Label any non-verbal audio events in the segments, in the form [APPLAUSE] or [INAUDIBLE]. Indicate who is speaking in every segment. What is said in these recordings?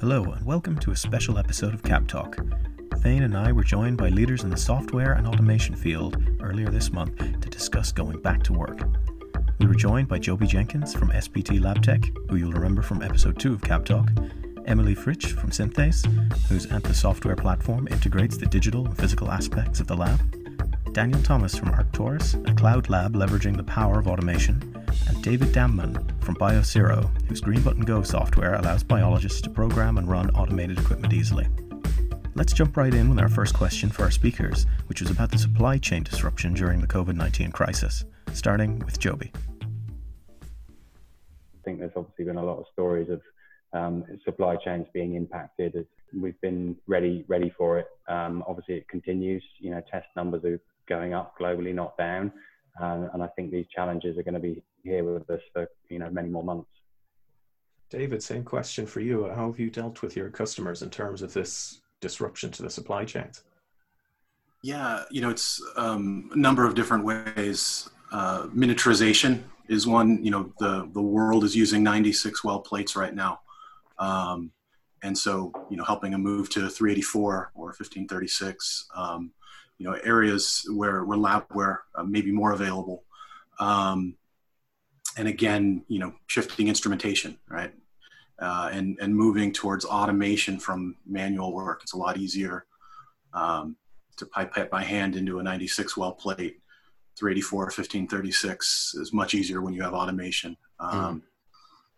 Speaker 1: Hello, and welcome to a special episode of Cap Talk. Thane and I were joined by leaders in the software and automation field earlier this month to discuss going back to work. We were joined by Joby Jenkins from SPT LabTech, who you'll remember from episode 2 of Cap Talk, Emily Fritsch from Synthace, whose Antha software platform integrates the digital and physical aspects of the lab, Daniel Thomas from Arctoris, a cloud lab leveraging the power of automation, and David Damman from Biosero, whose Green Button Go software allows biologists to program and run automated equipment easily. Let's jump right in with our first question for our speakers, which was about the supply chain disruption during the COVID 19 crisis, starting with Joby.
Speaker 2: I think there's obviously been a lot of stories of um, supply chains being impacted. We've been ready ready for it. Um, obviously, it continues. You know, test numbers are going up globally, not down. Um, and I think these challenges are going to be here with us for you know many more months.
Speaker 3: David, same question for you. How have you dealt with your customers in terms of this disruption to the supply chains?
Speaker 4: Yeah, you know, it's um, a number of different ways. Uh, miniaturization is one. You know, the the world is using 96 well plates right now, um, and so you know, helping them move to 384 or 1536. Um, you know areas where where labware uh, may be more available. Um, and again you know shifting instrumentation right? Uh, and and moving towards automation from manual work. It's a lot easier um, to pipette by hand into a 96 well plate. 384 1536 is much easier when you have automation. Um, mm.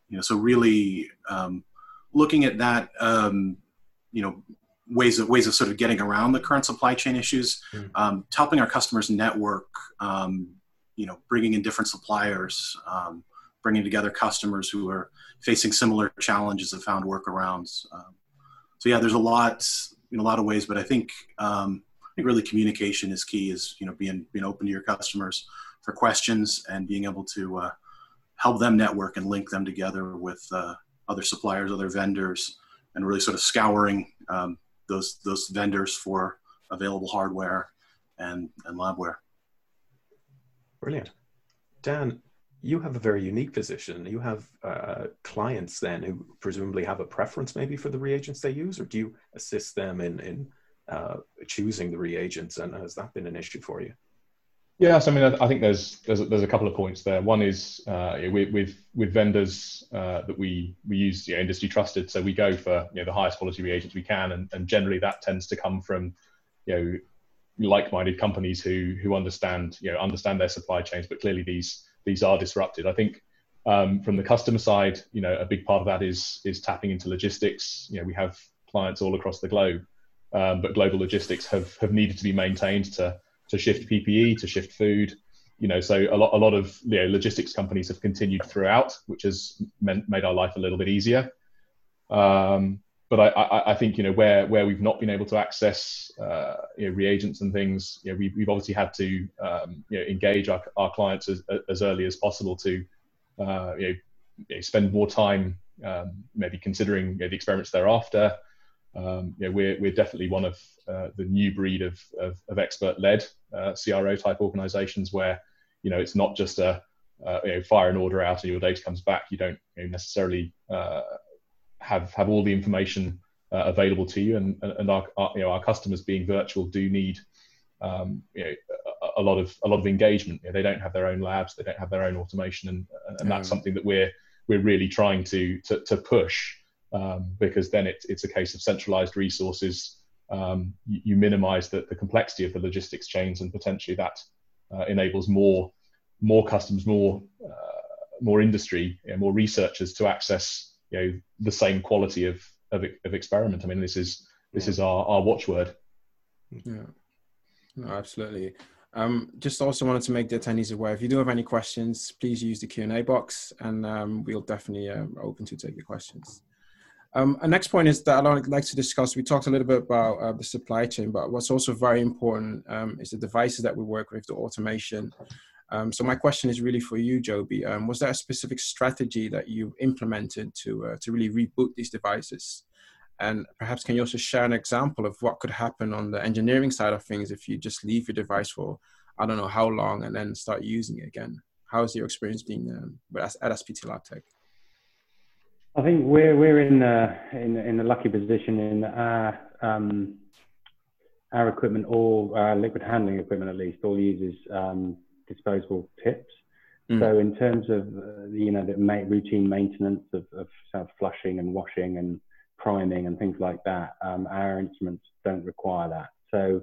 Speaker 4: you know so really um, looking at that um, you know ways of ways of sort of getting around the current supply chain issues, mm. um, helping our customers network, um, you know, bringing in different suppliers, um, bringing together customers who are facing similar challenges and found workarounds. Um, so yeah, there's a lot, in a lot of ways, but I think um, I think really communication is key. Is you know being being open to your customers for questions and being able to uh, help them network and link them together with uh, other suppliers, other vendors, and really sort of scouring um, those those vendors for available hardware and and labware.
Speaker 3: Brilliant, Dan. You have a very unique position. You have uh, clients then who presumably have a preference maybe for the reagents they use, or do you assist them in in uh, choosing the reagents? And has that been an issue for you?
Speaker 5: Yes, I mean, I think there's there's a, there's a couple of points there. One is uh, with, with with vendors uh, that we we use, you know, industry trusted. So we go for you know the highest quality reagents we can, and, and generally that tends to come from you know like-minded companies who who understand you know understand their supply chains. But clearly these these are disrupted. I think um, from the customer side, you know, a big part of that is is tapping into logistics. You know, we have clients all across the globe, um, but global logistics have have needed to be maintained to to shift PPE, to shift food. You know, so a lot, a lot of you know, logistics companies have continued throughout, which has meant, made our life a little bit easier. Um, but I, I, I, think you know where where we've not been able to access uh, you know, reagents and things, you know, we, we've obviously had to um, you know, engage our, our clients as, as early as possible to uh, you, know, spend more time um, maybe considering you know, the experiments thereafter, um, you know, we're, we're definitely one of uh, the new breed of, of, of expert-led uh, CRO type organizations where, you know, it's not just a, uh, you know, fire an order out and your data comes back. You don't you know, necessarily uh, have, have all the information uh, available to you. And, and our, our, you know, our customers being virtual do need, um, you know, a, a, lot of, a lot of engagement. You know, they don't have their own labs, they don't have their own automation. And, and that's something that we're, we're really trying to, to, to push um, because then it, it's a case of centralized resources. Um, you, you, minimize the, the, complexity of the logistics chains, and potentially that uh, enables more more customers, more uh, more industry, you know, more researchers to access you know the same quality of of, of experiment. I mean, this is this is our, our watchword.
Speaker 6: Yeah, no, absolutely. Um, just also wanted to make the attendees aware. If you do have any questions, please use the Q and A box, and um, we'll definitely uh, open to take your questions. Um, a next point is that I'd like to discuss. We talked a little bit about uh, the supply chain, but what's also very important um, is the devices that we work with, the automation. Um, so my question is really for you, Joby. Um, was there a specific strategy that you implemented to uh, to really reboot these devices? And perhaps can you also share an example of what could happen on the engineering side of things if you just leave your device for I don't know how long and then start using it again? How's your experience been um, at SPT LabTech?
Speaker 2: I think we're we're in the in in the lucky position in our um, our equipment, all our liquid handling equipment at least, all uses um, disposable tips. Mm. So in terms of uh, you know the ma- routine maintenance of, of sort of flushing and washing and priming and things like that, um, our instruments don't require that. So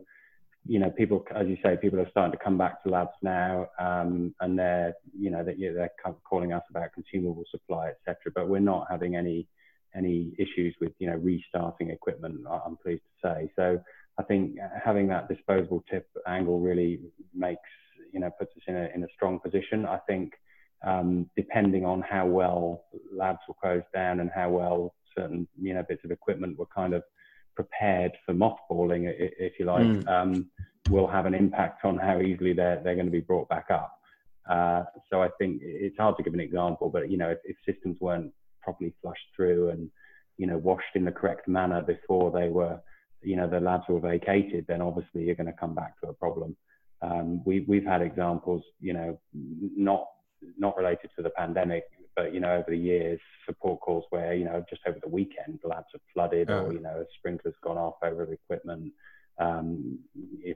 Speaker 2: you know, people, as you say, people are starting to come back to labs now, um, and they're, you know, they're calling us about consumable supply, etc. But we're not having any any issues with, you know, restarting equipment. I'm pleased to say. So I think having that disposable tip angle really makes, you know, puts us in a in a strong position. I think um, depending on how well labs were closed down and how well certain, you know, bits of equipment were kind of prepared for mothballing, if you like, mm. um, will have an impact on how easily they're, they're going to be brought back up. Uh, so I think it's hard to give an example, but you know, if, if, systems weren't properly flushed through and you know washed in the correct manner before they were, you know, the labs were vacated, then obviously you're going to come back to a problem. Um, we, we've had examples, you know, not not related to the pandemic, but you know, over the years, support calls where you know just over the weekend the labs have flooded, or you know, a sprinkler's gone off over the equipment. Um,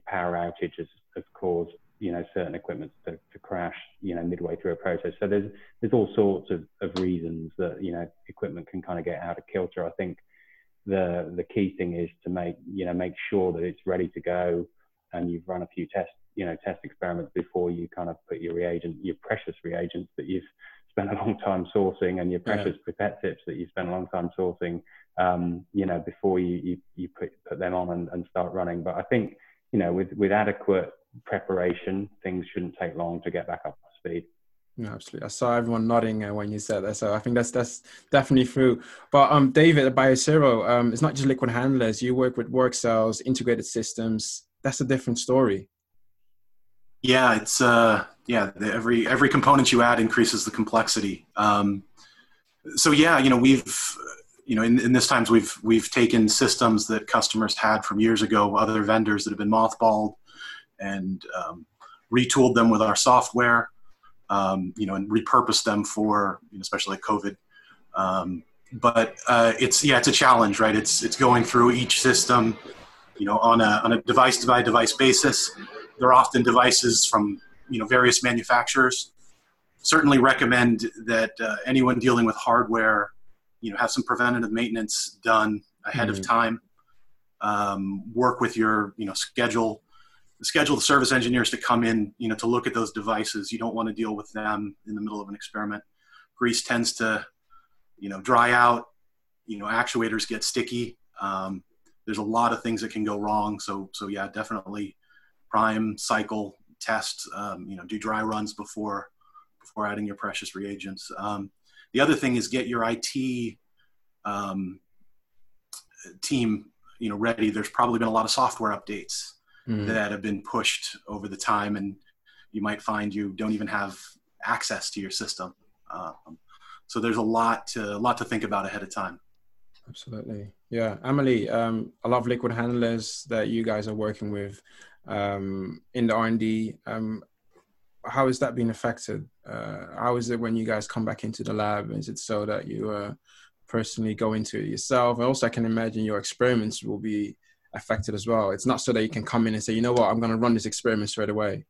Speaker 2: power outages have caused you know certain equipment to, to crash you know midway through a process. So there's there's all sorts of, of reasons that you know equipment can kind of get out of kilter. I think the the key thing is to make you know make sure that it's ready to go and you've run a few test you know test experiments before you kind of put your reagent your precious reagents that you've a long time sourcing and your precious yeah. pipette tips that you spent a long time sourcing, um, you know, before you, you, you put, put them on and, and start running. But I think, you know, with, with adequate preparation, things shouldn't take long to get back up to speed.
Speaker 6: No, absolutely. I saw everyone nodding uh, when you said that, so I think that's that's definitely true. But um, David at Biosero, um, it's not just liquid handlers. You work with work cells, integrated systems. That's a different story.
Speaker 4: Yeah, it's uh, yeah. The, every every component you add increases the complexity. Um, so yeah, you know we've you know in, in this times we've we've taken systems that customers had from years ago, other vendors that have been mothballed, and um, retooled them with our software. Um, you know, and repurposed them for you know, especially like COVID. Um, but uh, it's yeah, it's a challenge, right? It's it's going through each system, you know, on a on a device by device basis they're often devices from you know various manufacturers. Certainly recommend that uh, anyone dealing with hardware, you know, have some preventative maintenance done ahead mm-hmm. of time. Um, work with your you know schedule schedule the service engineers to come in you know to look at those devices you don't want to deal with them in the middle of an experiment grease tends to you know dry out you know actuators get sticky um, there's a lot of things that can go wrong so so yeah definitely prime cycle test um, you know do dry runs before before adding your precious reagents. Um, the other thing is get your it um, team you know ready. There's probably been a lot of software updates mm. that have been pushed over the time and you might find you don't even have access to your system. Um, so there's a lot to a lot to think about ahead of time.
Speaker 6: Absolutely. Yeah. Emily um, a lot of liquid handlers that you guys are working with um, in the R&D. Um, how is that being affected? Uh, how is it when you guys come back into the lab? Is it so that you uh, personally go into it yourself? And also, I can imagine your experiments will be affected as well. It's not so that you can come in and say, you know what, I'm going to run this experiment straight away.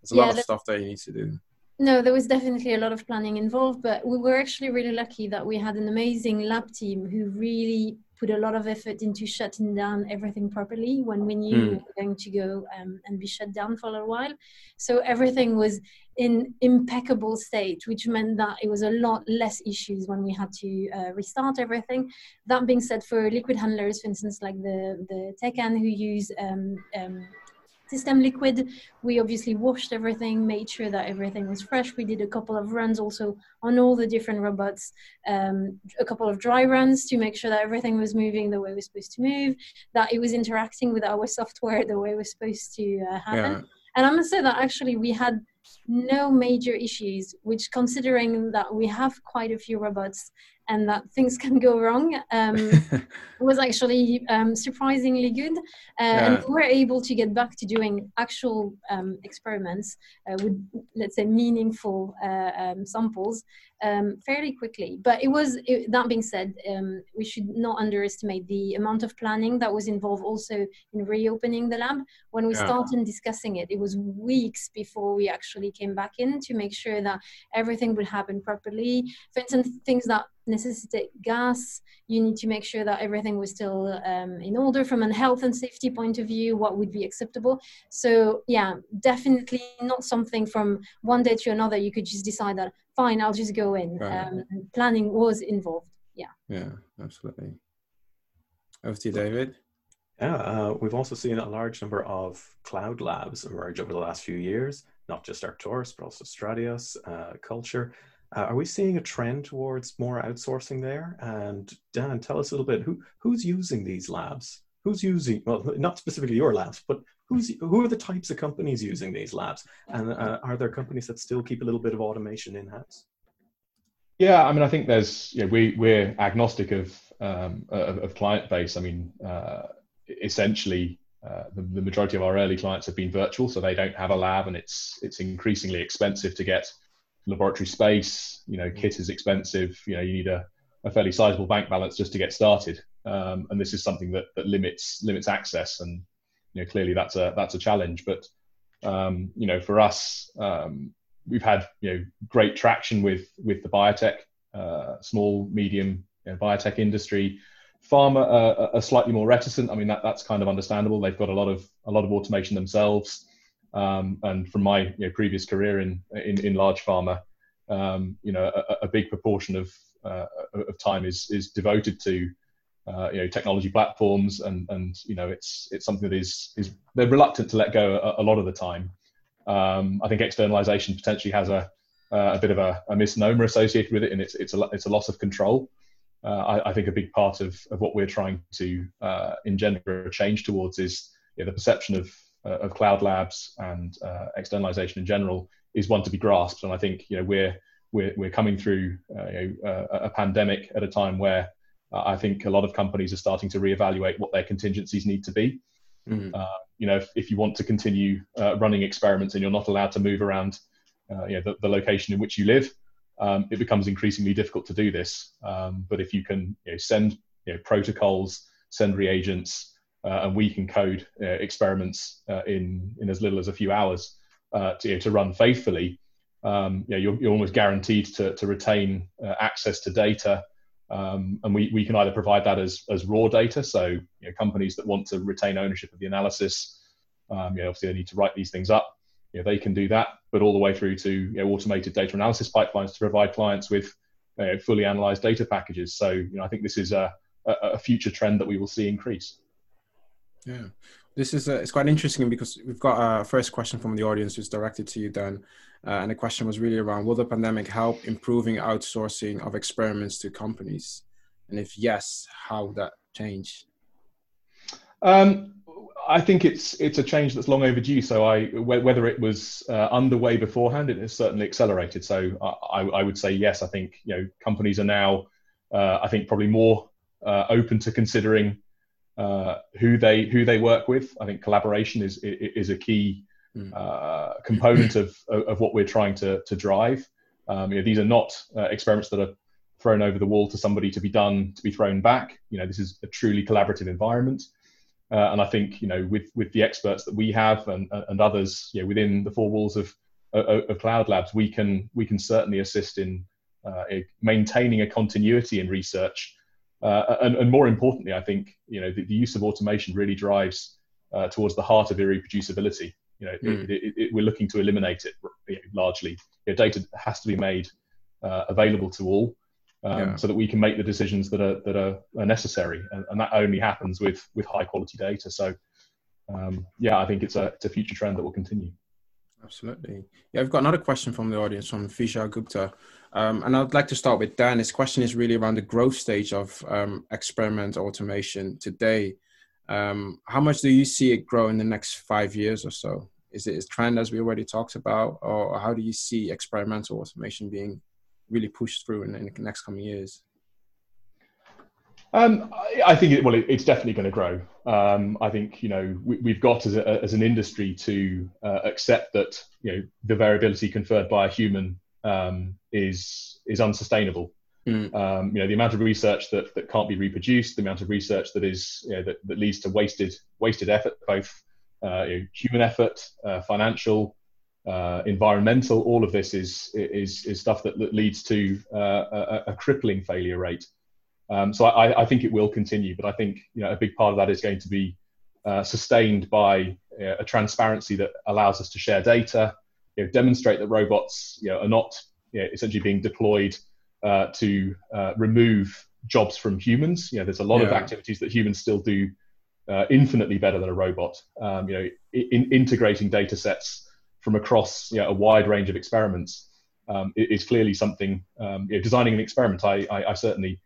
Speaker 6: There's a yeah, lot of stuff that you need to do.
Speaker 7: No, there was definitely a lot of planning involved, but we were actually really lucky that we had an amazing lab team who really put a lot of effort into shutting down everything properly when we knew mm. we were going to go um, and be shut down for a little while. So everything was in impeccable state, which meant that it was a lot less issues when we had to uh, restart everything. That being said, for liquid handlers, for instance, like the the Tecan who use um, um, system liquid. We obviously washed everything, made sure that everything was fresh. We did a couple of runs also on all the different robots, um, a couple of dry runs to make sure that everything was moving the way it was supposed to move, that it was interacting with our software the way it was supposed to uh, happen. Yeah. And I must say that actually we had no major issues, which considering that we have quite a few robots and that things [LAUGHS] can go wrong um, [LAUGHS] was actually um, surprisingly good. Uh, yeah. And we were able to get back to doing actual um, experiments uh, with, let's say, meaningful uh, um, samples um, fairly quickly. But it was, it, that being said, um, we should not underestimate the amount of planning that was involved also in reopening the lab. When we yeah. started discussing it, it was weeks before we actually came back in to make sure that everything would happen properly. For instance, things that necessitate gas, you need to make sure that everything was still um, in order from a health and safety point of view, what would be acceptable. So yeah, definitely not something from one day to another, you could just decide that, fine, I'll just go in. Right. Um, planning was involved, yeah.
Speaker 6: Yeah, absolutely. Over to you, David.
Speaker 3: Yeah, uh, we've also seen a large number of cloud labs emerge over the last few years, not just Arctoris, but also Strateos, uh, Culture. Uh, are we seeing a trend towards more outsourcing there? And Dan, tell us a little bit who who's using these labs? Who's using well, not specifically your labs, but who's who are the types of companies using these labs? And uh, are there companies that still keep a little bit of automation in house?
Speaker 5: Yeah, I mean, I think there's you know, we we're agnostic of um, of, of, client base. I mean, uh, essentially. Uh, the, the majority of our early clients have been virtual, so they don't have a lab, and it's it's increasingly expensive to get laboratory space. You know, kit is expensive. You know, you need a, a fairly sizable bank balance just to get started. Um, and this is something that, that limits limits access. And you know, clearly that's a that's a challenge. But um, you know, for us, um, we've had you know great traction with with the biotech, uh, small, medium you know, biotech industry. Pharma are slightly more reticent. I mean, that, that's kind of understandable. They've got a lot of a lot of automation themselves. Um, and from my you know, previous career in, in, in large pharma, um, you know, a, a, big proportion of, uh, of time is, is devoted to, uh, you know, technology platforms and, and, you know, it's, it's something that is, is they're reluctant to let go a, a lot of the time. Um, I think externalization potentially has a, a bit of a, a, misnomer associated with it and it's, it's, a, it's a loss of control. Uh, I, I, think a big part of, of what we're trying to uh, engender a change towards is you know, the perception of uh, of cloud labs and uh, externalization in general is one to be grasped. And I think you know we're we're, we're coming through uh, you know, a pandemic at a time where I think a lot of companies are starting to reevaluate what their contingencies need to be. Mm-hmm. Uh, you know, if, if, you want to continue uh, running experiments and you're not allowed to move around, uh, you know, the, the, location in which you live, um, it becomes increasingly difficult to do this. Um, but if you can you know, send you know, protocols, send reagents, uh, and we can code uh, experiments uh, in in as little as a few hours to you know, to run faithfully. Um, you know, you're, you're almost guaranteed to, to retain access to data um, and we, we can either provide that as, as raw data. So you know, companies that want to retain ownership of the analysis, um, you know, obviously they need to write these things up. You know, they can do that, but all the way through to you know, automated data analysis pipelines to provide clients with you know, fully analyzed data packages. So you know, I think this is a, a, a future trend that we will see increase.
Speaker 6: Yeah, this is uh, it's quite interesting because we've got a first question from the audience who's directed to you, Dan, uh, and the question was really around: Will the pandemic help improving outsourcing of experiments to companies? And if yes, how would that change?
Speaker 5: Um, I think it's it's a change that's long overdue. So I whether it was uh, underway beforehand, it has certainly accelerated. So I, I, would say yes. I think you know companies are now, uh, I think probably more uh, open to considering uh, who they who they work with. I think collaboration is is a key mm. uh, component of, of what we're trying to to drive. Um, you know, these are not uh, experiments that are thrown over the wall to somebody to be done to be thrown back. You know, this is a truly collaborative environment. Uh, and I think you know with with the experts that we have and and others you know, within the four walls of, of, of Cloud Labs, we can we can certainly assist in uh, maintaining a continuity in research uh, and, and, more importantly, I think you know the, the use of automation really drives uh, towards the heart of irreproducibility. You know, mm. it, it, it, we're looking to eliminate it you know, largely. You know, data has to be made uh, available to all, um, yeah. so that we can make the decisions that are that are, are necessary, and, and, that only happens with with high quality data. So, um, yeah, I think it's a it's a future trend that will continue.
Speaker 6: Absolutely. Yeah, I've got another question from the audience from Fisha Gupta. Um, and I'd like to start with Dan. His question is really around the growth stage of um, experiment automation today. Um, how much do you see it grow in the next five years or so? Is it a trend as we already talked about, or how do you see experimental automation being really push through in, in the next coming years?
Speaker 5: Um, I, I think it, well, it, it's definitely going to grow. Um, I think you know we, have got as, a, as an industry to uh, accept that you know the variability conferred by a human um, is is unsustainable. Mm. Um, you know the amount of research that, that can't be reproduced, the amount of research that is you know, that, that leads to wasted wasted effort, both uh, you know, human effort, uh, financial, uh, environmental. All of this is is is stuff that, that leads to uh, a, a, crippling failure rate. Um, so I, I, think it will continue, but I think you know a big part of that is going to be uh, sustained by uh, a transparency that allows us to share data, you know, demonstrate that robots you know, are not you know, essentially being deployed uh, to uh, remove jobs from humans. You know, there's a lot yeah. of activities that humans still do uh, infinitely better than a robot. Um, you know, in, integrating data sets from across you know, a wide range of experiments um, is clearly something. Um, you know, designing an experiment, I, I, I certainly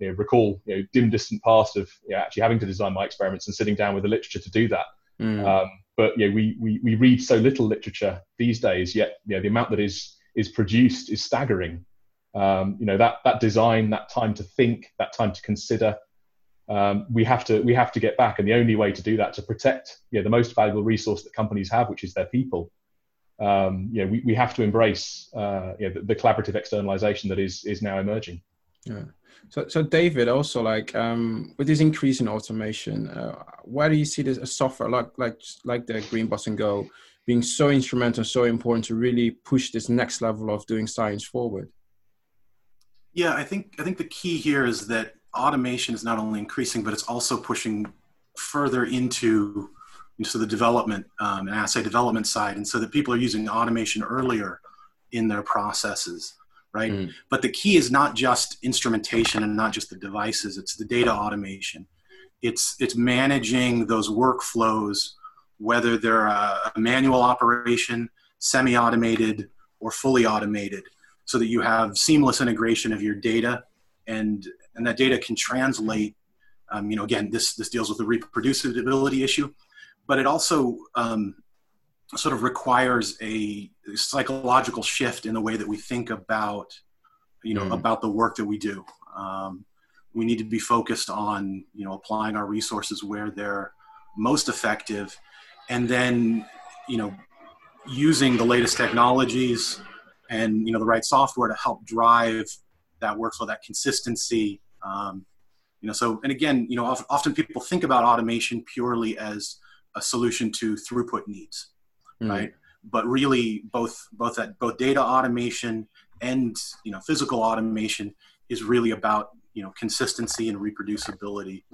Speaker 5: you know, recall you know, dim distant past of you know, actually having to design my experiments and sitting down with the literature to do that. Mm. Um, but you know, we, we, we read so little literature these days, yet you know, the amount that is, is produced is staggering. Um, you know, that, that design, that time to think, that time to consider, um, we have to we have to get back and the only way to do that to protect you know, the most valuable resource that companies have which is their people um, you know, we, we have to embrace uh, you know, the, the, collaborative externalization that is is now emerging
Speaker 6: yeah so, so David, also like um, with this increase in automation, uh, where do you see this a software like like like the Green Button Go being so instrumental, so important to really push this next level of doing science forward?
Speaker 4: Yeah, I think I think the key here is that automation is not only increasing, but it's also pushing further into into the development um, and assay development side, and so that people are using automation earlier in their processes right? Mm. But the key is not just instrumentation and not just the devices, it's the data automation. It's, it's managing those workflows, whether they're a, a manual operation, semi automated, or fully automated, so that you have seamless integration of your data and, and that data can translate. Um, you know, again, this, this deals with the reproducibility issue, but it also um, sort of requires a psychological shift in the way that we think about you know mm. about the work that we do um, we need to be focused on you know applying our resources where they're most effective and then you know using the latest technologies and you know the right software to help drive that workflow that consistency um, you know so and again you know often people think about automation purely as a solution to throughput needs mm. right? But really, both both that both data automation and you know physical automation is really about you know consistency and reproducibility.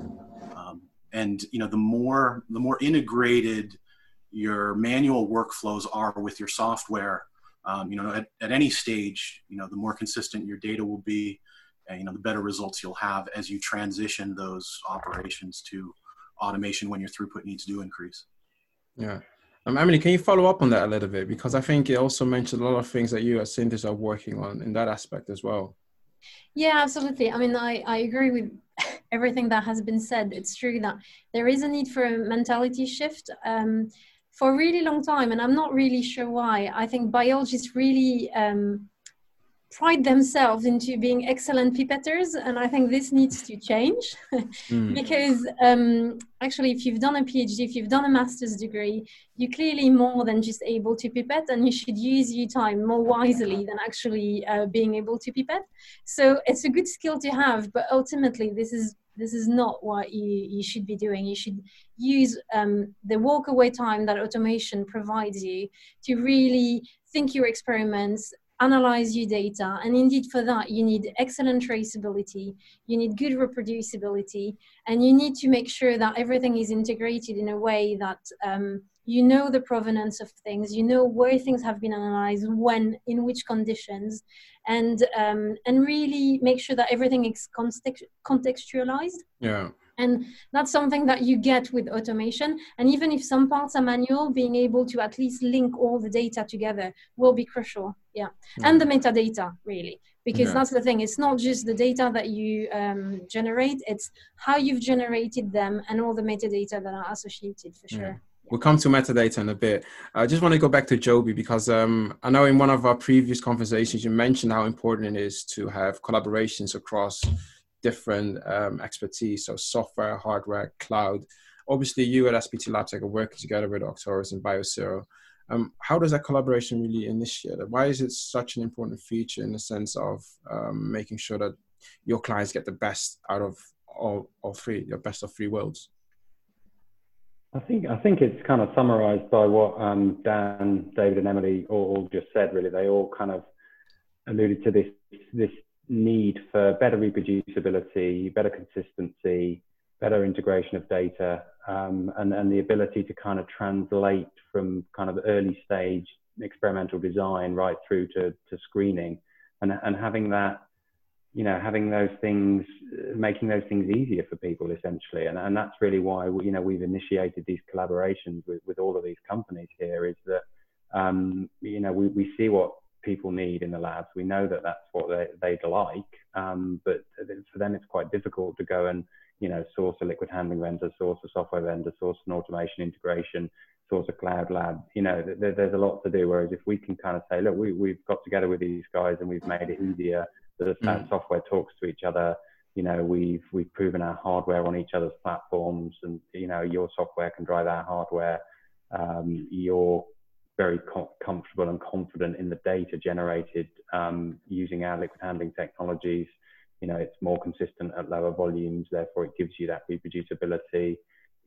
Speaker 4: Um, and you know the more the more integrated your manual workflows are with your software, um, you know at, at any stage, you know the more consistent your data will be, and, you know the better results you'll have as you transition those operations to automation when your throughput needs to increase.
Speaker 6: Yeah. Um, Emily, can you follow up on that a little bit? Because I think it also mentioned a lot of things that you at Synthace are working on in that aspect as well.
Speaker 7: Yeah, absolutely. I mean, I, I agree with [LAUGHS] everything that has been said. It's true that there is a need for a mentality shift. Um, for a really long time, and I'm not really sure why, I think biologists really um, pride themselves into being excellent pipetters and i think this needs to change [LAUGHS] mm. because um, actually if you've done a phd if you've done a master's degree you're clearly more than just able to pipette and you should use your time more wisely than actually uh, being able to pipette so it's a good skill to have but ultimately this is this is not what you, you should be doing. You should use um, the walk away time that automation provides you to really think your experiments, analyze your data. And indeed, for that, you need excellent traceability, you need good reproducibility, and you need to make sure that everything is integrated in a way that um, you know the provenance of things, you know where things have been analyzed, when, in which conditions, and um, and really make sure that everything is context- contextualized.
Speaker 6: Yeah
Speaker 7: and that's something that you get with automation and even if some parts are manual being able to at least link all the data together will be crucial yeah mm. and the metadata really because yeah. that's the thing it's not just the data that you um, generate it's how you've generated them and all the metadata that are associated for sure yeah.
Speaker 6: We'll come to metadata in a bit. I just want to go back to Joby because um, I know in one of our previous conversations you mentioned how important it is to have collaborations across different um, expertise, so software, hardware, cloud. Obviously, you at SPT Labtech are working together with Arctoris and Biosero. Um, how does that collaboration really initiate? Why is it such an important feature in the sense of um, making sure that your clients get the best out of all, all three, your best of three worlds?
Speaker 2: I think I think it's kind of summarised by what um, Dan, David, and Emily all, all, just said. Really, they all kind of alluded to this this need for better reproducibility, better consistency, better integration of data, um, and and the ability to kind of translate from kind of early stage experimental design right through to to screening, and and having that you know, having those things, making those things easier for people essentially. And, and that's really why, we, you know, we've initiated these collaborations with, with all of these companies here is that, um, you know, we, we see what people need in the labs. We know that that's what they, they'd like, um, but for them it's quite difficult to go and, you know, source a liquid handling vendor, source a software vendor, source an automation integration, source a cloud lab. You know, there, there's a lot to do. Whereas if we can kind of say, look, we, we've got together with these guys and we've made it easier that the mm. software talks to each other. You know, we've we've proven our hardware on each other's platforms, and you know, your software can drive our hardware. Um, you're very co- comfortable and confident in the data generated um, using our liquid handling technologies. You know, it's more consistent at lower volumes, therefore it gives you that reproducibility.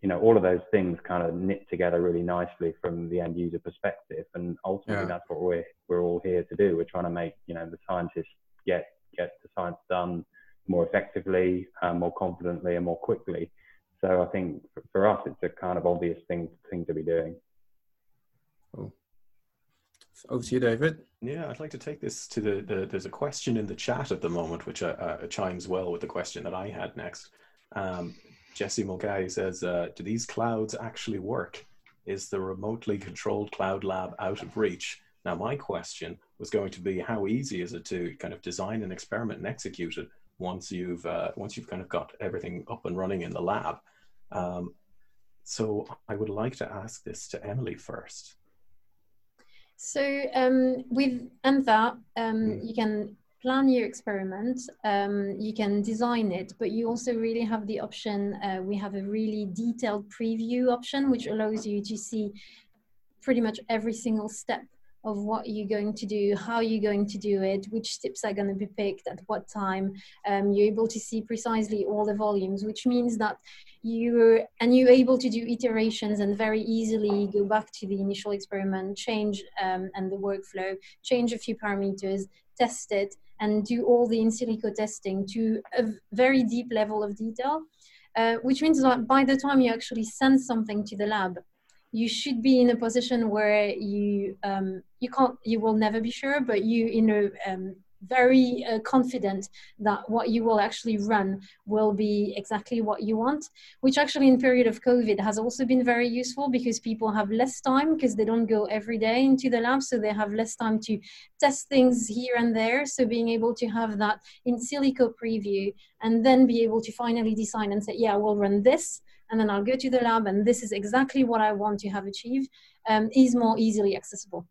Speaker 2: You know, all of those things kind of knit together really nicely from the end user perspective, and ultimately yeah. that's what we're we're all here to do. We're trying to make you know the scientists get get the science done more effectively, um, more confidently, and more quickly. So I think for us, it's a kind of obvious thing thing to be doing.
Speaker 6: Cool. Over to you, David.
Speaker 3: Yeah, I'd like to take this to the, the there's a question in the chat at the moment, which uh, uh, chimes well with the question that I had next. Um, Jesse Mulcahy says, uh, do these clouds actually work? Is the remotely controlled cloud lab out of reach? Now, my question was going to be how easy is it to kind of design an experiment and execute it once you've uh, once you've kind of got everything up and running in the lab. Um, so I would like to ask this to Emily first.
Speaker 7: So um, with Antha, um, mm. you can plan your experiment, um, you can design it, but you also really have the option. Uh, we have a really detailed preview option, which allows you to see pretty much every single step of what you're going to do, how you're going to do it, which steps are going to be picked at what time. Um, you're able to see precisely all the volumes, which means that you're and you're able to do iterations and very easily go back to the initial experiment, change um, and the workflow, change a few parameters, test it, and do all the in silico testing to a very deep level of detail. Uh, which means that by the time you actually send something to the lab, you should be in a position where you um, you can't you will never be sure but you you know um, very uh, confident that what you will actually run will be exactly what you want which actually in period of covid has also been very useful because people have less time because they don't go every day into the lab so they have less time to test things here and there. So being able to have that in silico preview and then be able to finally design and say yeah we'll run this and then I'll go to the lab and this is exactly what I want to have achieved um, is more easily accessible.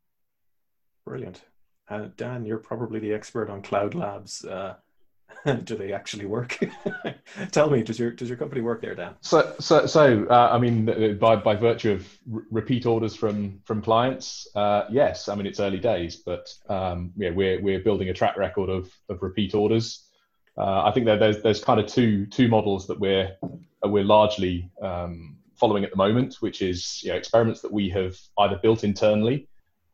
Speaker 3: Brilliant. Uh, Dan, you're probably the expert on cloud labs. Uh, [LAUGHS] do they actually work? [LAUGHS] Tell me, does your does your company work there, Dan?
Speaker 5: So, so, so uh, I mean, by by virtue of r- repeat orders from from clients, uh, yes. I mean, it's early days, but um, yeah, we're we're building a track record of of repeat orders. Uh, I think that there's there's kind of two two models that we're we're largely um, following at the moment, which is you know, experiments that we have either built internally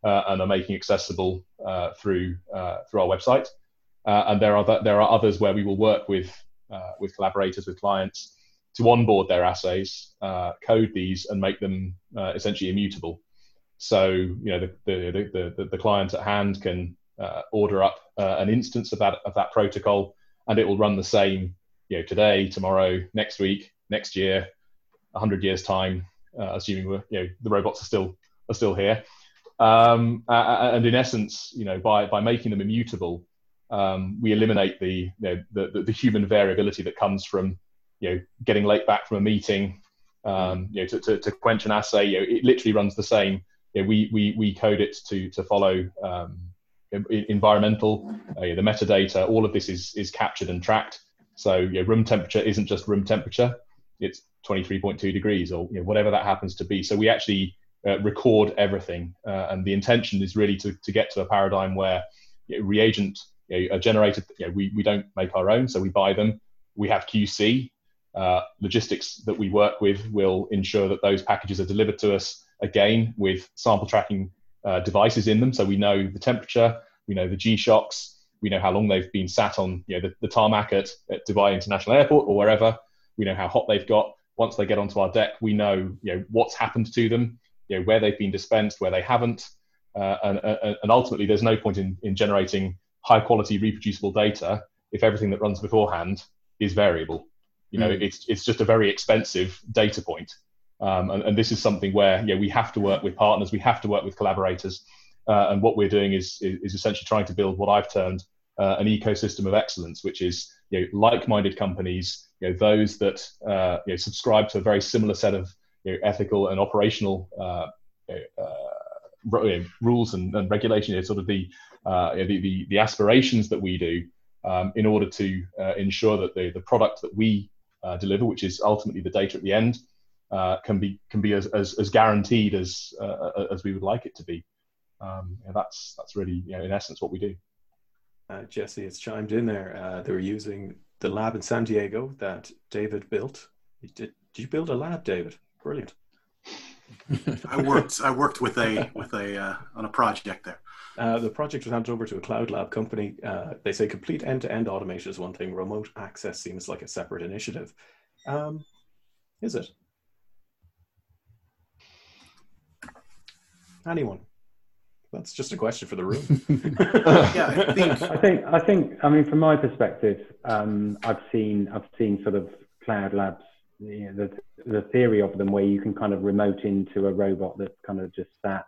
Speaker 5: uh, and are making accessible uh, through uh, through our website, uh, and there are th- there are others where we will work with uh, with collaborators with clients to onboard their assays, code these, and make them essentially immutable. So you know the the the, the, the client at hand can order up an instance of that of that protocol and it will run the same you know today tomorrow next week next year 100 years time uh, assuming we're, you know the robots are still are still here. Um, and in essence you know by by making them immutable um, we eliminate the, you know, the, the human variability that comes from you know getting late back from a meeting um, you know to, to, to, quench an assay. You know, it literally runs the same. You know, we, we we code it to to follow um, environmental, uh, the metadata, all of this is, is captured and tracked. So room temperature isn't just room temperature; it's 23.2 degrees or you know, whatever that happens to be. So we actually uh, record everything, uh, and the intention is really to, to get to a paradigm where you know, reagent you know, are generated. We we don't make our own, so we buy them. We have QC. Uh, logistics that we work with will ensure that those packages are delivered to us again with sample tracking uh, devices in them. So we know the temperature, we know the G shocks, we know how long they've been sat on you know the, the tarmac at, at Dubai International Airport or wherever. We know how hot they've got. Once they get onto our deck, we know you know what's happened to them, you know where they've been dispensed, where they haven't, uh, and, uh, and ultimately there's no point in, in generating high quality reproducible data if everything that runs beforehand is variable. You know, mm. it's it's just a very expensive data point. Um, and, and, this is something where yeah, we have to work with partners, we have to work with collaborators. Uh, and what we're doing is, is, is, essentially trying to build what I've termed uh, an ecosystem of excellence, which is you know, like-minded companies, you know, those that uh, you know, subscribe to a very similar set of you know, ethical and operational uh, uh, rules and, and regulation. You know, sort of the, uh, the, the, the aspirations that we do um, in order to ensure that the, the product that we deliver, which is ultimately the data at the end, uh, can be can be as, as, as guaranteed as uh, as we would like it to be. Um, that's that's really you know, in essence what we do.
Speaker 3: Uh, Jesse has chimed in there. Uh, they were using the lab in San Diego that David built. Did, did you build a lab, David? Brilliant. [LAUGHS]
Speaker 4: I worked I worked with a with a uh, on a project there.
Speaker 3: Uh, the project was handed over to a cloud lab company. Uh, they say complete end-to-end automation is one thing. Remote access seems like a separate initiative. Um, is it? Anyone? That's just a question for the room. [LAUGHS]
Speaker 2: yeah, I think, I think, I think, I mean, from my perspective, um, I've seen, I've seen sort of cloud labs, you know, the, the theory of them where you can kind of remote into a robot that's kind of just sat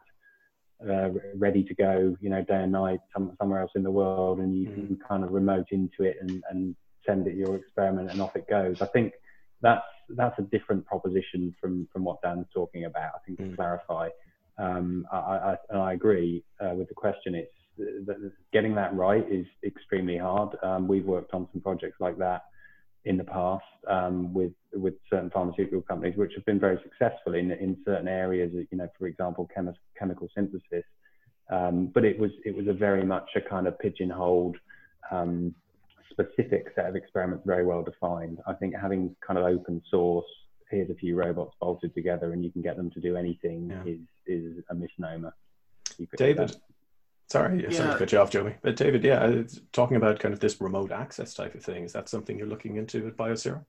Speaker 2: uh, ready to go, you know, day and night some, somewhere else in the world, and you mm-hmm. can kind of remote into it and, and send it your experiment, and off it goes. I think that's that's a different proposition from from what Dan's talking about. I think mm-hmm. to mm. clarify, um, I, I, and I agree uh, with the question. It's getting that right is extremely hard. Um, we've worked on some projects like that in the past um, with with certain pharmaceutical companies, which have been very successful in in certain areas. You know, for example, chemi- chemical synthesis. Um, but it was it was a very much a kind of pigeonholed um, specific set of experiments, very well defined. I think having kind of open source here's a few robots bolted together and you can get them to do anything yeah. is is a misnomer.
Speaker 3: David, sorry, yeah. sorry to cut you off, Joey. But David, yeah, talking about kind of this remote access type of thing, is that something you're looking into at Biosero?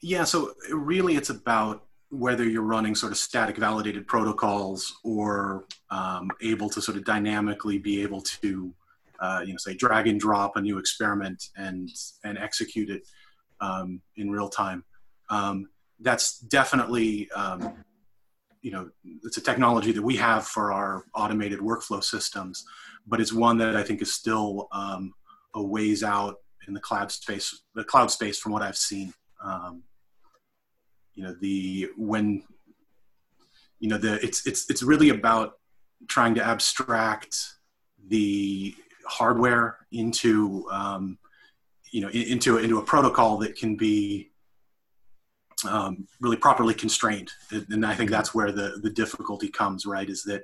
Speaker 4: Yeah, so really it's about whether you're running sort of static validated protocols or um, able to sort of dynamically be able to, uh, you know, say drag and drop a new experiment and and execute it um, in real time um, that's definitely um, you know it's a technology that we have for our automated workflow systems but it's one that i think is still um, a ways out in the cloud space the cloud space from what i've seen. Um, you know the when you know the it's it's it's really about trying to abstract the hardware into um, you know into into a protocol that can be um, really properly constrained. And I think that's where the, the difficulty comes, right? Is that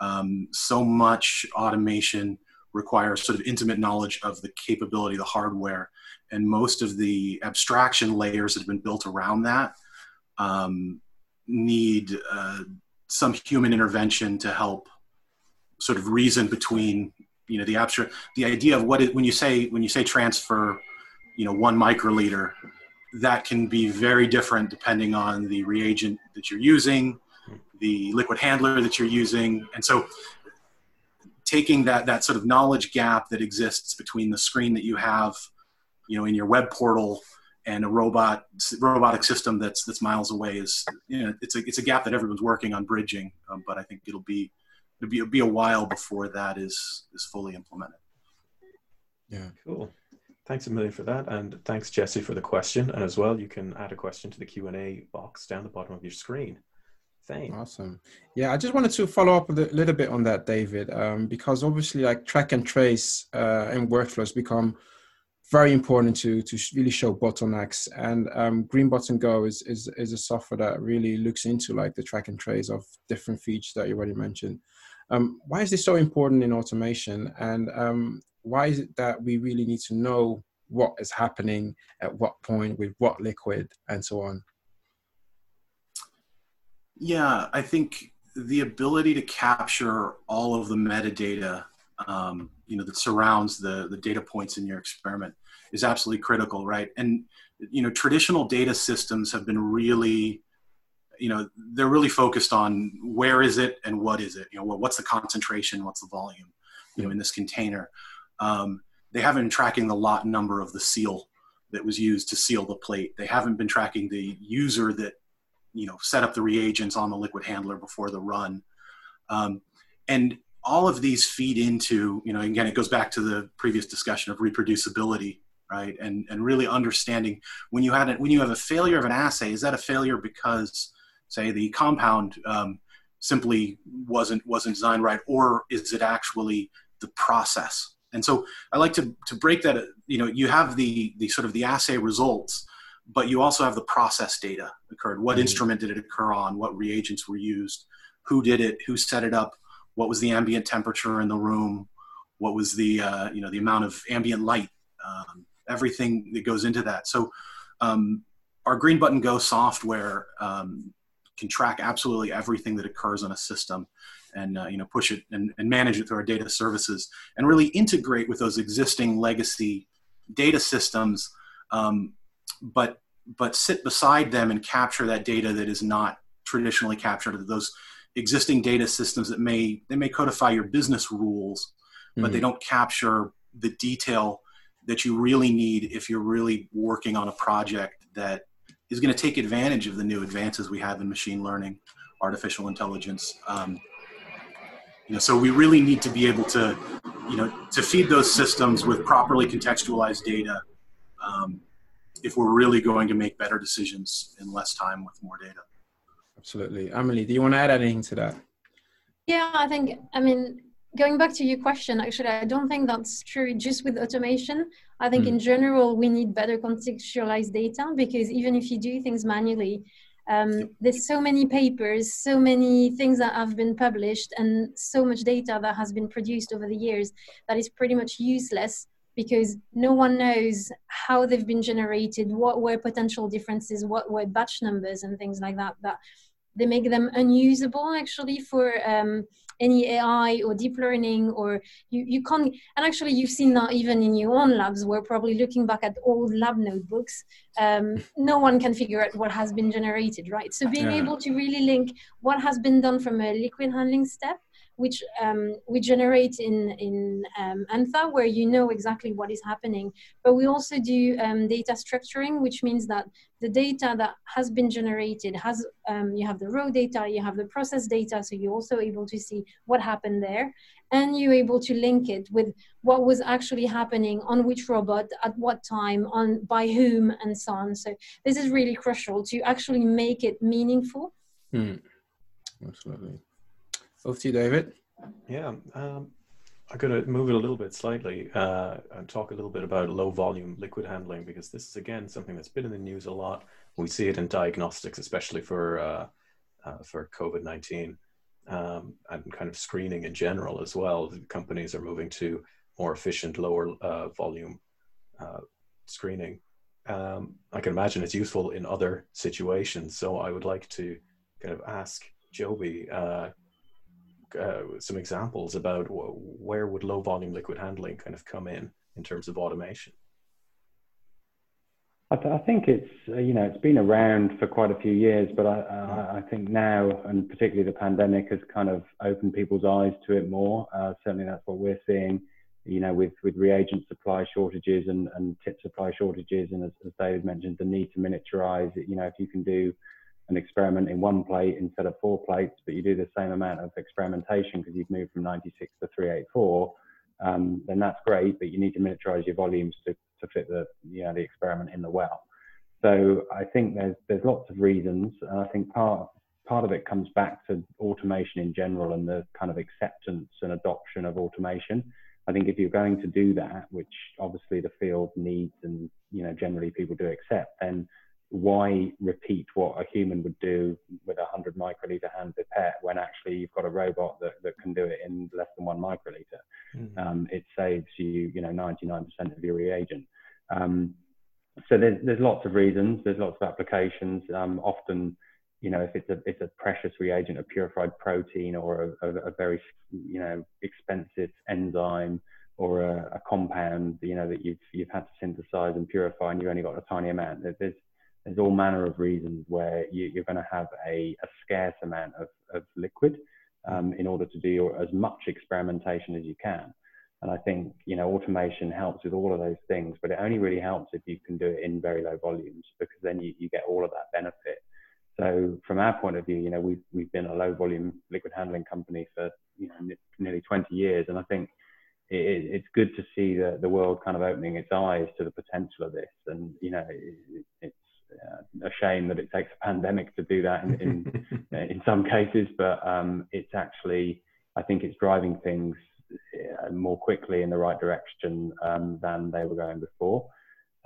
Speaker 4: um, so much automation requires sort of intimate knowledge of the capability the hardware. And most of the abstraction layers that have been built around that um, need uh, some human intervention to help sort of reason between you know the abstract the idea of what it when you say when you say transfer you know one microliter that can be very different depending on the reagent that you're using, the liquid handler that you're using. And so taking that, that sort of knowledge gap that exists between the screen that you have, you know, in your web portal and a robot robotic system that's that's miles away is you know it's a it's a gap that everyone's working on bridging um, but I think it'll be it'll be it'll be a while before that is is fully implemented.
Speaker 3: Yeah, cool. Thanks a million for that, and thanks Jesse for the question. And as well, you can add a question to the Q and A box down the bottom of your screen. Thanks.
Speaker 6: Awesome. Yeah, I just wanted to follow up a little bit on that, David, um, because obviously, like track and trace uh, and workflows become very important to to really show bottlenecks. And um, Green Button Go is, is is a software that really looks into like the track and trace of different features that you already mentioned. Um, why is this so important in automation? And um, why is it that we really need to know what is happening at what point with what liquid and so on?
Speaker 4: Yeah, I think the ability to capture all of the metadata um, you know that surrounds the the data points in your experiment is absolutely critical right? And you know traditional data systems have been really you know they're really focused on where is it and what is it? You know what's the concentration? What's the volume? You know in this container um, they haven't been tracking the lot number of the seal that was used to seal the plate. They haven't been tracking the user that you know set up the reagents on the liquid handler before the run. Um, and all of these feed into you know again it goes back to the previous discussion of reproducibility right? And and really understanding when you had it when you have a failure of an assay is that a failure because say the compound um, simply wasn't wasn't designed right or is it actually the process and so i like to to break that you know you have the the sort of the assay results but you also have the process data occurred. What mm-hmm. instrument did it occur on? What reagents were used? Who did it? Who set it up? What was the ambient temperature in the room, what was the uh, you know the amount of ambient light, um, everything that goes into that. So um, our Green Button Go software um, can track absolutely everything that occurs on a system and uh, you know push it and, and, manage it through our data services and really integrate with those existing legacy data systems um, but but sit beside them and capture that data that is not traditionally captured those existing data systems that may they may codify your business rules but mm-hmm. they don't capture the detail that you really need if you're really working on a project that is going to take advantage of the new advances we have in machine learning artificial intelligence um, you know so we really need to be able to you know to feed those systems with properly contextualized data um, if we're really going to make better decisions in less time with more data
Speaker 6: absolutely. Emily, do you want to add anything to that?
Speaker 7: Yeah, I think, I mean, going back to your question, actually, I don't think that's true just with automation. I think mm. in general, we need better contextualized data because even if you do things manually, um, there's so many papers, so many things that have been published, and so much data that has been produced over the years that is pretty much useless because no one knows how they've been generated, what were potential differences, what were batch numbers, and things like that. That they make them unusable actually for um, any AI or deep learning or you, you can't and actually you've seen that even in your own labs. Where probably looking back at old lab notebooks. Um, no one can figure out what has been generated right? So being yeah. able to really link what has been done from a liquid handling step which um, we generate in in um, Antha, where you know exactly what is happening. But we also do um, data structuring, which means that the data that has been generated has um, you have the raw data, you have the process data, so you're also able to see what happened there, and you're able to link it with what was actually happening on which robot at what time on by whom and so on. So this is really crucial to actually make it meaningful.
Speaker 6: Hmm. Absolutely. Over to you, David.
Speaker 3: Yeah, um, I'm going to move it a little bit slightly uh, and talk a little bit about low volume liquid handling because this is again something that's been in the news a lot. We see it in diagnostics, especially for uh, uh, for COVID nineteen um, and kind of screening in general as well. Companies are moving to more efficient, lower uh, volume uh, screening. Um, I can imagine it's useful in other situations. So I would like to kind of ask Joby uh, some examples about where would low volume liquid handling kind of come in in terms of automation?
Speaker 2: I, th- I think it's uh, you know it's been around for quite a few years, but I, I, I, think now and particularly the pandemic has kind of opened people's eyes to it more. Uh, certainly, that's what we're seeing. You know, with with reagent supply shortages and, and tip supply shortages, and as, as David mentioned, the need to miniaturize. You know, if you can do an experiment in one plate instead of four plates, but you do the same amount of experimentation because you've moved from 96 to 384, um, then that's great, but you need to miniaturize your volumes to, to fit the, you know, the experiment in the well. So I think there's, there's lots of reasons. And I think part, part of it comes back to automation in general and the kind of acceptance and adoption of automation. I think if you're going to do that, which obviously the field needs and you know generally people do accept, then why repeat what a human would do with a 100 microliter hand pipette when actually you've got a robot that, that can do it in less than one microliter? Mm-hmm. Um, it saves you, you know, 99% of your reagent. Um, so there's, there's lots of reasons, there's lots of applications. Um, often, you know, if it's a, it's a precious reagent, a purified protein or a, a, a very, you know, expensive enzyme, or a, a, compound, you know, that you've you've had to synthesize and purify, and you've only got a tiny amount. There's there's all manner of reasons where you, are going to have a, a, scarce amount of, of liquid um, in order to do as much experimentation as you can. And I think you know automation helps with all of those things, but it only really helps if you can do it in very low volumes because then you, you get all of that benefit. So from our point of view, you know we've we've been a low volume liquid handling company for you know nearly 20 years, and I think it, it's good to see the, the world kind of opening its eyes to the potential of this. And, you know, it, it's a shame that it takes a pandemic to do that in, in, [LAUGHS] in some cases, but um, it's actually, I think it's driving things uh, more quickly in the right direction um, than they were going before.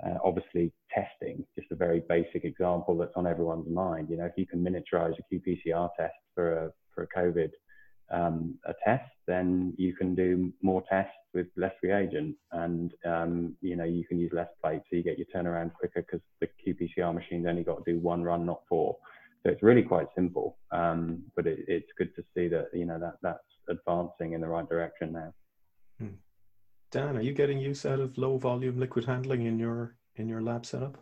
Speaker 2: Uh, obviously, testing, just a very basic example that's on everyone's mind. You know, if you can miniaturize a qPCR test for a for a COVID um, a test, then you can do more tests with less reagent, and um, you know you can use less plates, so you get your turnaround quicker because the qPCR machine's only got to do one run, not four. So it's really quite simple, um, but it, it's good to see that you know that that's advancing in the right direction now.
Speaker 3: Hmm. Dan, are you getting use out of low volume liquid handling in your in your lab setup?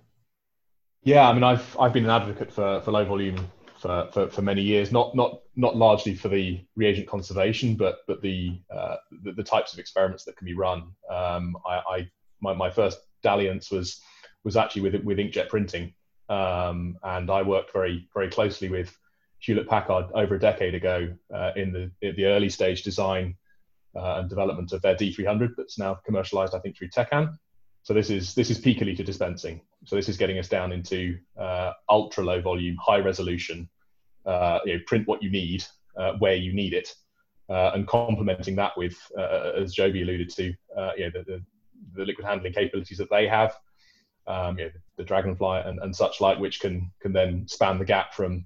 Speaker 5: Yeah, I mean, I've I've been an advocate for for low volume for, for, for, many years, not not not largely for the reagent conservation, but but the uh, the, the, types of experiments that can be run. Um, I, I my, my first dalliance was was actually with with inkjet printing, um, and I worked very very closely with Hewlett Packard over a decade ago uh, in the in the early stage design uh, and development of their D300 that's now commercialized, I think, through Tecan. So this is this is picoliter dispensing. So this is getting us down into uh, ultra low volume, high resolution, uh, you know, print what you need uh, where you need it, uh, and complementing that with, uh, as Joby alluded to, uh, you know, the, the, the, liquid handling capabilities that they have, um, you know, the, Dragonfly and, and such like, which can can then span the gap from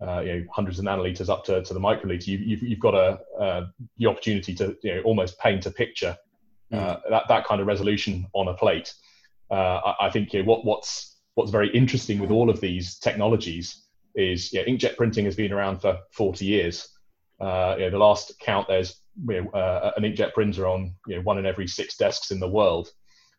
Speaker 5: uh, you know, hundreds of nanoliters up to, to the microliter, you, you've, you've got a, uh, the opportunity to you know, almost paint a picture mm. that that kind of resolution on a plate. Uh, I, I, think what what's what's very interesting with all of these technologies is know, inkjet printing has been around for 40 years. Uh, you know, the last count there's you know, uh, an inkjet printer on you know, one in every six desks in the world.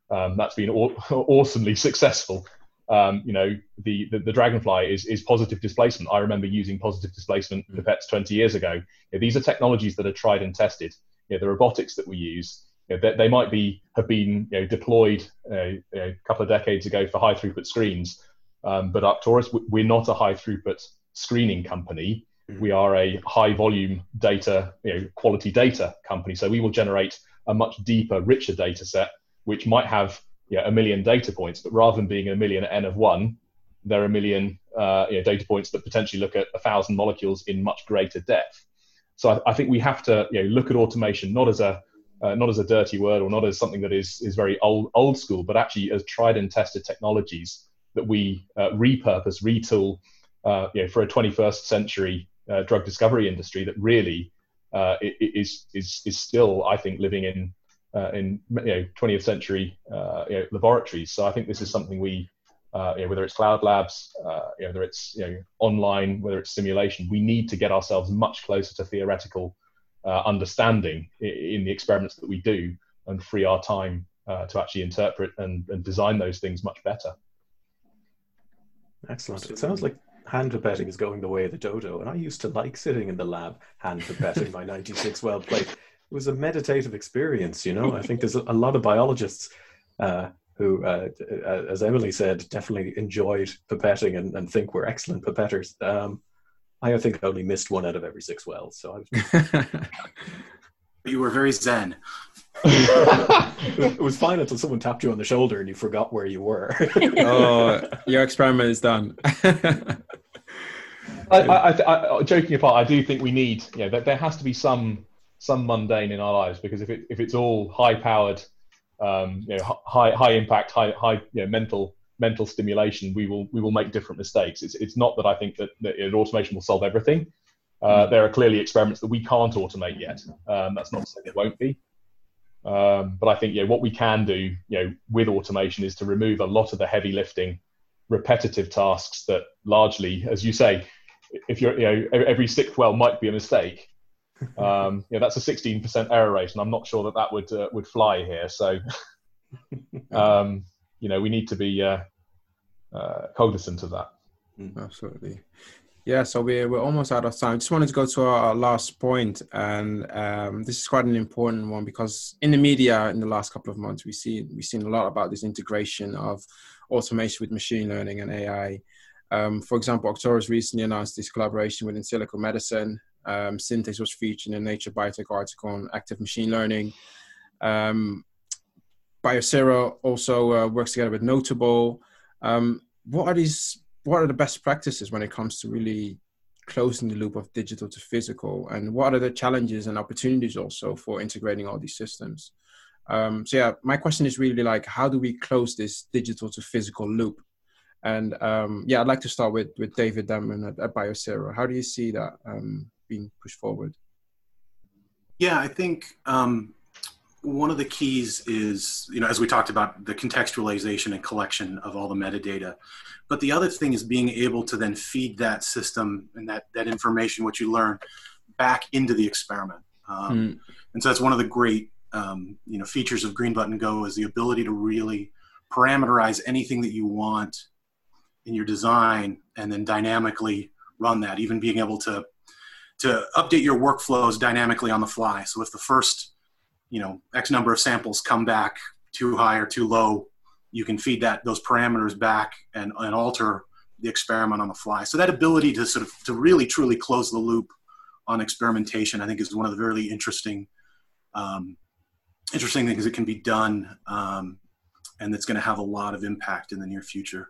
Speaker 5: Um, that's been aw- [LAUGHS] awesomely successful. Um, you know, the, the, the, Dragonfly is, is positive displacement. I remember using positive displacement mm. pipettes 20 years ago. You know, these are technologies that are tried and tested. You know, the robotics that we use you know, they, they, might be have been you know, deployed uh, you know, a couple of decades ago for high throughput screens, um, but Arctoris we're not a high throughput screening company. Mm-hmm. We are a high volume data, you know, quality data company. So we will generate a much deeper, richer data set, which might have yeah, a million data points, but rather than being a million n of one, there are a million uh, you know, data points that potentially look at a thousand molecules in much greater depth. So I, I think we have to you know, look at automation not as a uh, not as a dirty word or not as something that is is very old old school, but actually as tried and tested technologies that we uh, repurpose, retool, uh, you know, for a 21st century uh, drug discovery industry that really uh, is is is still, I think, living in uh, in you know 20th century you know, laboratories. So I think this is something we you know, whether it's cloud labs, you know, whether it's you know, online, whether it's simulation, we need to get ourselves much closer to theoretical uh, understanding in the experiments that we do and free our time uh, to actually interpret and, and, design those things much better.
Speaker 3: Excellent. It sounds like hand pipetting is going the way of the dodo. And I used to like sitting in the lab hand pipetting my 96 [LAUGHS] well plate. It was a meditative experience, you know. I think there's a lot of biologists uh, who, uh, as Emily said, definitely enjoyed pipetting and, and think we're excellent pipetters. Um, I think I only missed one out of every six wells. So I
Speaker 4: was. [LAUGHS] you were very zen.
Speaker 3: it was fine until someone tapped you on the shoulder and you forgot where you were. [LAUGHS]
Speaker 6: oh, your experiment is done. [LAUGHS]
Speaker 5: I, I, I, joking apart, I do think we need, you know, there, there has to be some some mundane in our lives because if it if it's all high powered, um, you know, high high impact, high high you know, mental mental stimulation, we will we will make different mistakes. It's it's not that I think that, that automation will solve everything. Uh, there are clearly experiments that we can't automate yet. Um, that's not to say it won't be. Um, but I think yeah, what we can do, you know, with automation is to remove a lot of the heavy lifting, repetitive tasks that largely, as you say, if you're, you know, every sixth well might be a mistake. Um, yeah, that's a 16% error rate, and I'm not sure that that would uh, would fly here. So, [LAUGHS] um, you know, we need to be uh, uh, cognizant of that.
Speaker 6: Absolutely. Yeah, so we're, we're almost out of time. Just wanted to go to our, last point, and um, this is quite an important one because in the media in the last couple of months, we see we've seen a lot about this integration of automation with machine learning and AI. Um, for example, Arctoris recently announced this collaboration with Insilico Medicine. Um, Synthace was featured in a Nature Biotech article on active machine learning. Um, Biosero also uh, works together with Notable. Um, what are these what are the best practices when it comes to really closing the loop of digital to physical? And what are the challenges and opportunities also for integrating all these systems? Um, so yeah my question is really like how do we close this digital to physical loop? And um, yeah i'd like to start with with david Damon at, at Biosero. How do you see that um, being pushed forward?
Speaker 4: Yeah i think um, one of the keys is, you know, as we talked about, the contextualization and collection of all the metadata. But the other thing is being able to then feed that system and that, that information, what you learn, back into the experiment. Um, mm. And so that's one of the great, um, you know, features of Green Button Go is the ability to really parameterize anything that you want in your design and then dynamically run that, even being able to to update your workflows dynamically on the fly. So if the first you know x number of samples come back too high or too low you can feed that those parameters back and, and alter the experiment on the fly. So that ability to sort of to really truly close the loop on experimentation i think is one of the really interesting um, interesting things that can be done um, and that's going to have a lot of impact in the near future.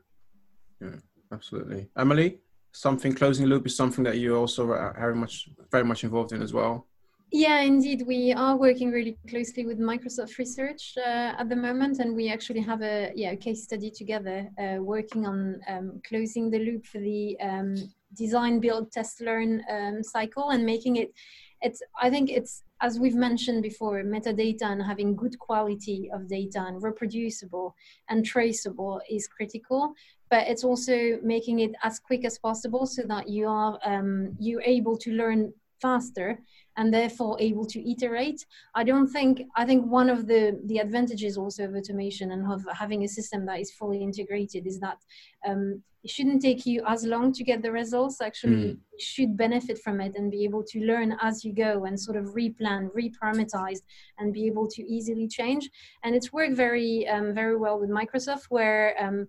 Speaker 6: Yeah absolutely. Emily something closing loop is something that you also are very much very much involved in as well
Speaker 7: yeah, indeed. We are working really closely with Microsoft Research uh, at the moment, and we actually have a yeah a case study together uh, working on um, closing the loop for the um, design, build, test, learn um, cycle and making it. It's I think it's as we've mentioned before, metadata and having good quality of data and reproducible and traceable is critical. But it's also making it as quick as possible so that you are um, you're able to learn faster and therefore able to iterate. I don't think i think one of the the advantages also of automation and of having a system that is fully integrated is that um, it shouldn't take you as long to get the results. Actually mm. you should benefit from it and be able to learn as you go and sort of replan reparameterize and be able to easily change. And it's worked very um, very well with microsoft where um,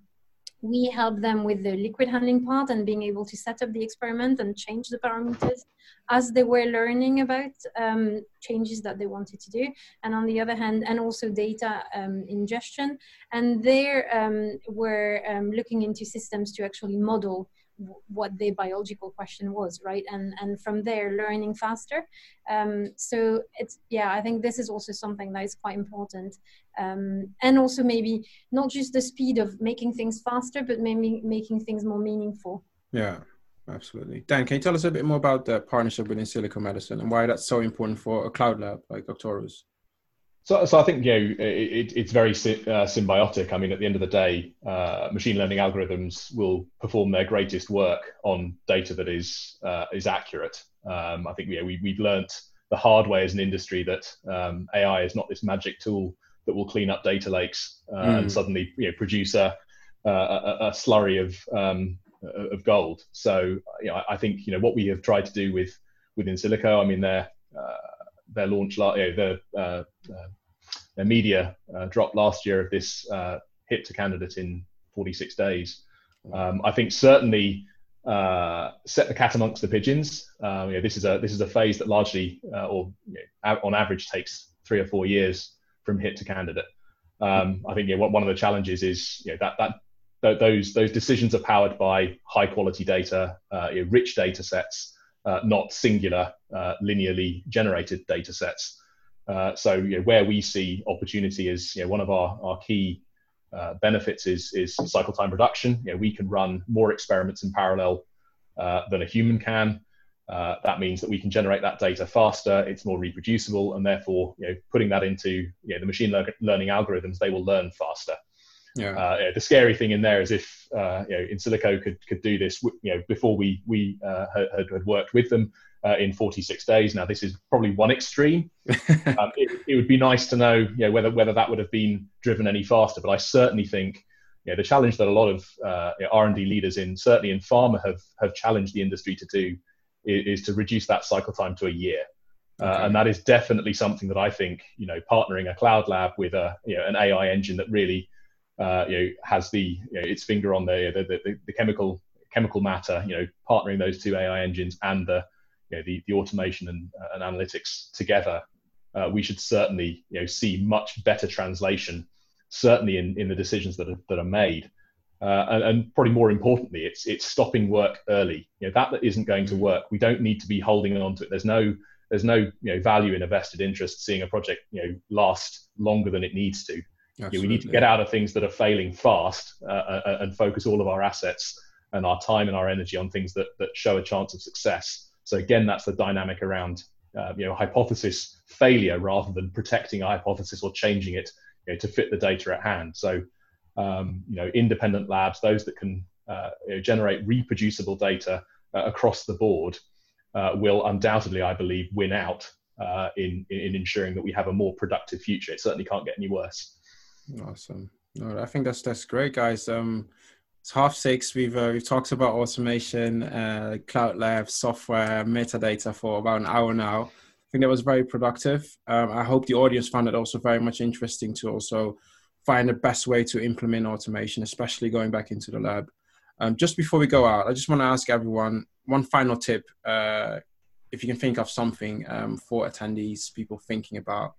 Speaker 7: we help them with the liquid handling part and being able to set up the experiment and change the parameters as they were learning about um, changes that they wanted to do. And on the other hand, and also data um, ingestion. And there um, we're um, looking into systems to actually model what the biological question was right? And and from there learning faster. Um, so it's yeah i think this is also something that is quite important. Um, and also maybe not just the speed of making things faster but maybe making things more meaningful.
Speaker 6: Yeah absolutely. Dan can you tell us a bit more about the partnership with Insilico medicine and why that's so important for a cloud lab like Arctoris
Speaker 5: so, so I think you know it, it's very uh, symbiotic. I mean, at the end of the day, uh, machine learning algorithms will perform their greatest work on data that is uh, is accurate. Um, I think you know, we we've learnt the hard way as an industry that um, AI is not this magic tool that will clean up data lakes uh, mm. and suddenly you know produce a a, a slurry of um, of gold. So you know, I think you know what we have tried to do with with Insilico. I mean, they're uh, their launch, you know, their, uh, uh, their media uh, dropped last year of this hit to candidate in 46 days. Um, I think certainly uh, set the cat amongst the pigeons. Um, you know, this is a this is a phase that largely, uh, or you know, on average, takes three or four years from hit to candidate. Um, I think yeah, one of the challenges is you know, that that those those decisions are powered by high quality data, uh, you know, rich data sets, uh, not singular uh, linearly generated data sets. Uh, so you know, where we see opportunity is you know, one of our, our key uh, benefits is, is cycle time reduction. You know, we can run more experiments in parallel uh, than a human can. That means that we can generate that data faster, it's more reproducible, and therefore, you know, putting that into you know, the machine le- learning algorithms, they will learn faster. Yeah. Uh, yeah. the scary thing in there is if uh, you know Insilico could could do this you know before we we uh, had, had worked with them uh, in 46 days. Now this is probably one extreme. [LAUGHS] um, it, it, would be nice to know you know whether whether that would have been driven any faster. But I certainly think you know, the challenge that a lot of uh, you know, R&D leaders in certainly in pharma have have challenged the industry to do is, is to reduce that cycle time to a year. Uh, and that is definitely something that I think, you know, partnering a cloud lab with a, you know, an AI engine that really uh, you know, has the you know, its finger on the, the, the, the, chemical chemical matter. You know, partnering those two AI engines and the you know, the, the automation and, uh, and analytics together, uh, we should certainly you know see much better translation, certainly in, in the decisions that are, that are made. Uh, and, and, probably more importantly, it's it's stopping work early. You know that, that isn't going to work. We don't need to be holding on to it. There's no there's no you know value in a vested interest seeing a project you know last longer than it needs to. Know, we need to get out of things that are failing fast uh, uh, uh, and focus all of our assets and our time and our energy on things that, that show a chance of success. So again, that's the dynamic around uh, you know hypothesis failure rather than protecting a hypothesis or changing it you know, to fit the data at hand. So um, you know independent labs, those that can uh, you know, generate reproducible data uh, across the board, will undoubtedly, I believe, win out in in ensuring that we have a more productive future. It certainly can't get any worse.
Speaker 6: Awesome. No, I think that's that's great, guys. Um, it's half six. We've uh, we've talked about automation, uh, cloud lab, software, metadata for about an hour now. I think that was very productive. Um, I hope the audience found it also very much interesting to also find the best way to implement automation, especially going back into the lab. Um, just before we go out, I just want to ask everyone one final tip. Uh, if you can think of something um, for attendees, people thinking about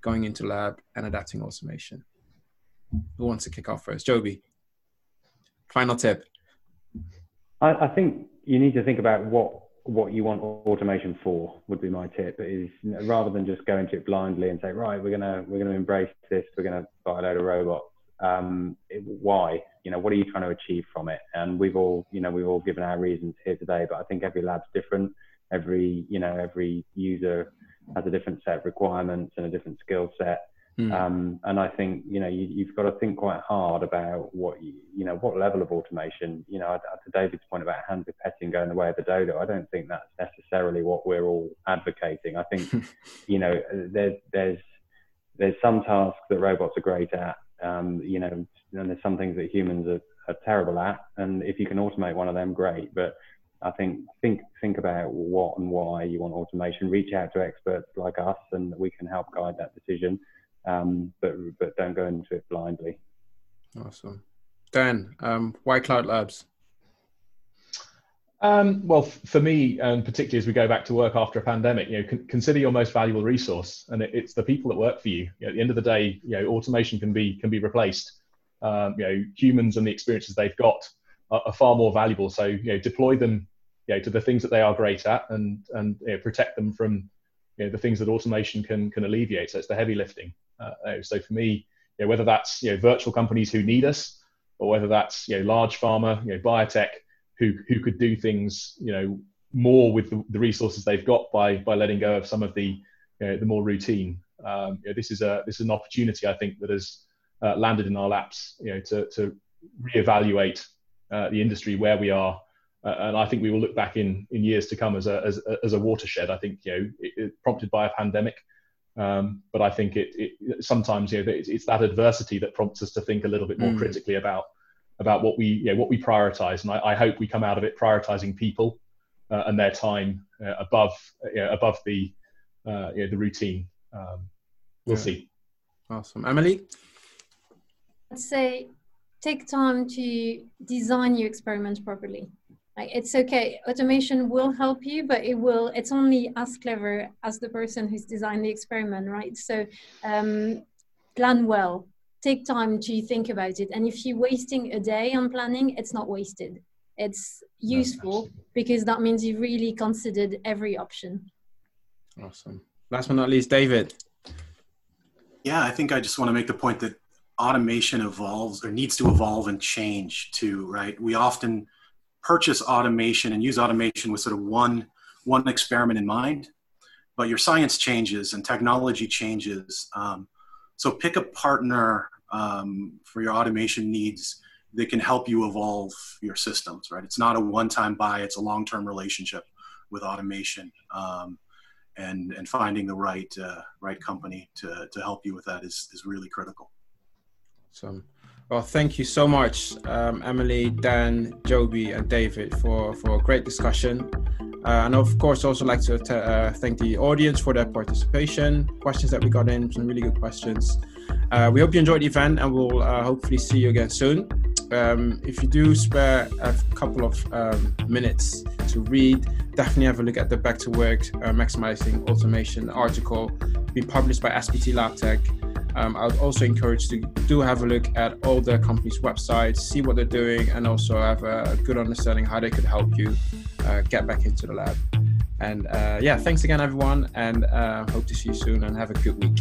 Speaker 6: going into lab and adapting automation. Who wants to kick off first? Joby. Final tip.
Speaker 2: I, I think you need to think about what what you want automation for would be my tip is rather than just go into it blindly and say right we're gonna we're gonna embrace this we're gonna buy a load of robots um, it, why you know what are you trying to achieve from it and we've all you know we've all given our reasons here today but i think every lab's different every you know every user has a different set of requirements and a different skill set Mm. Um, and I think you know you, have got to think quite hard about what you, you know what level of automation. You know, to David's point about hand petting going the way of the dodo, I don't think that's necessarily what we're all advocating. I think [LAUGHS] you know there's there's there's some tasks that robots are great at. Um, you know, and there's some things that humans are, are terrible at. And if you can automate one of them, great. But I think think think about what and why you want automation. Reach out to experts like us, and we can help guide that decision um, but but don't go into it blindly.
Speaker 6: Awesome, Dan. Um, why Cloud Labs?
Speaker 5: Um, well, f- for me, and particularly as we go back to work after a pandemic, you know, con- consider your most valuable resource, and it, it's the people that work for you. you know, at the end of the day, you know, automation can be can be replaced. Um, you know, humans and the experiences they've got are, are, far more valuable. So, you know, deploy them, you know, to the things that they are great at, and and you know, protect them from, you know, the things that automation can can alleviate. So it's the heavy lifting. Uh, so for me, you know, whether that's you know virtual companies who need us, or whether that's you know large pharma, you know biotech who who could do things you know more with the, the resources they've got by by letting go of some of the you know, the more routine. Um, you know, this is a this is an opportunity I think that has uh, landed in our laps. You know, to to reevaluate uh, the industry where we are. Uh, and I think we will look back in, in years to come as a, as, as a watershed. I think you know, it, it prompted by a pandemic, um, but I think it, it sometimes you know, it's, it's, that adversity that prompts us to think a little bit more mm. critically about about what we you know, what we prioritize. And I, I, hope we come out of it prioritizing people uh, and their time uh, above you know, above the uh, you know, the routine. Um, we'll yeah. see.
Speaker 6: Awesome, Emily.
Speaker 7: I'd say take time to design your experiments properly. Like it's okay, automation will help you, but it will, it's only as clever as the person who's designed the experiment, right? So um, plan well, take time to think about it. And if you're wasting a day on planning, it's not wasted. it's useful because that means you really considered every option.
Speaker 6: Awesome. Last but not least, David.
Speaker 4: Yeah, I think I just want to make the point that automation evolves or needs to evolve and change too, right? We often purchase automation and use automation with sort of one one experiment in mind, but your science changes and technology changes. Um, so pick a partner um, for your automation needs that can help you evolve your systems, right? It's not a one-time buy; it's a long-term relationship with automation. Um, and and finding the right uh, right company to to help you with that is is really critical.
Speaker 6: So, well, thank you so much, um, Emily, Dan, Joby, and David for for a great discussion. Uh, and of course, also like to t- uh, thank the audience for their participation. Questions that we got in, some really good questions. Uh, we hope you enjoyed the event, and we'll uh, hopefully see you again soon. Um, if you do spare a couple of um, minutes to read, definitely have a look at the Back to Work uh, Maximizing Automation article being published by SPT LabTech. Um, I would also encourage to do have a look at all the company's websites, see what they're doing, and also have a good understanding how they could help you uh, get back into the lab. And uh, yeah, thanks again, everyone, and uh, hope to see you soon and have a good week.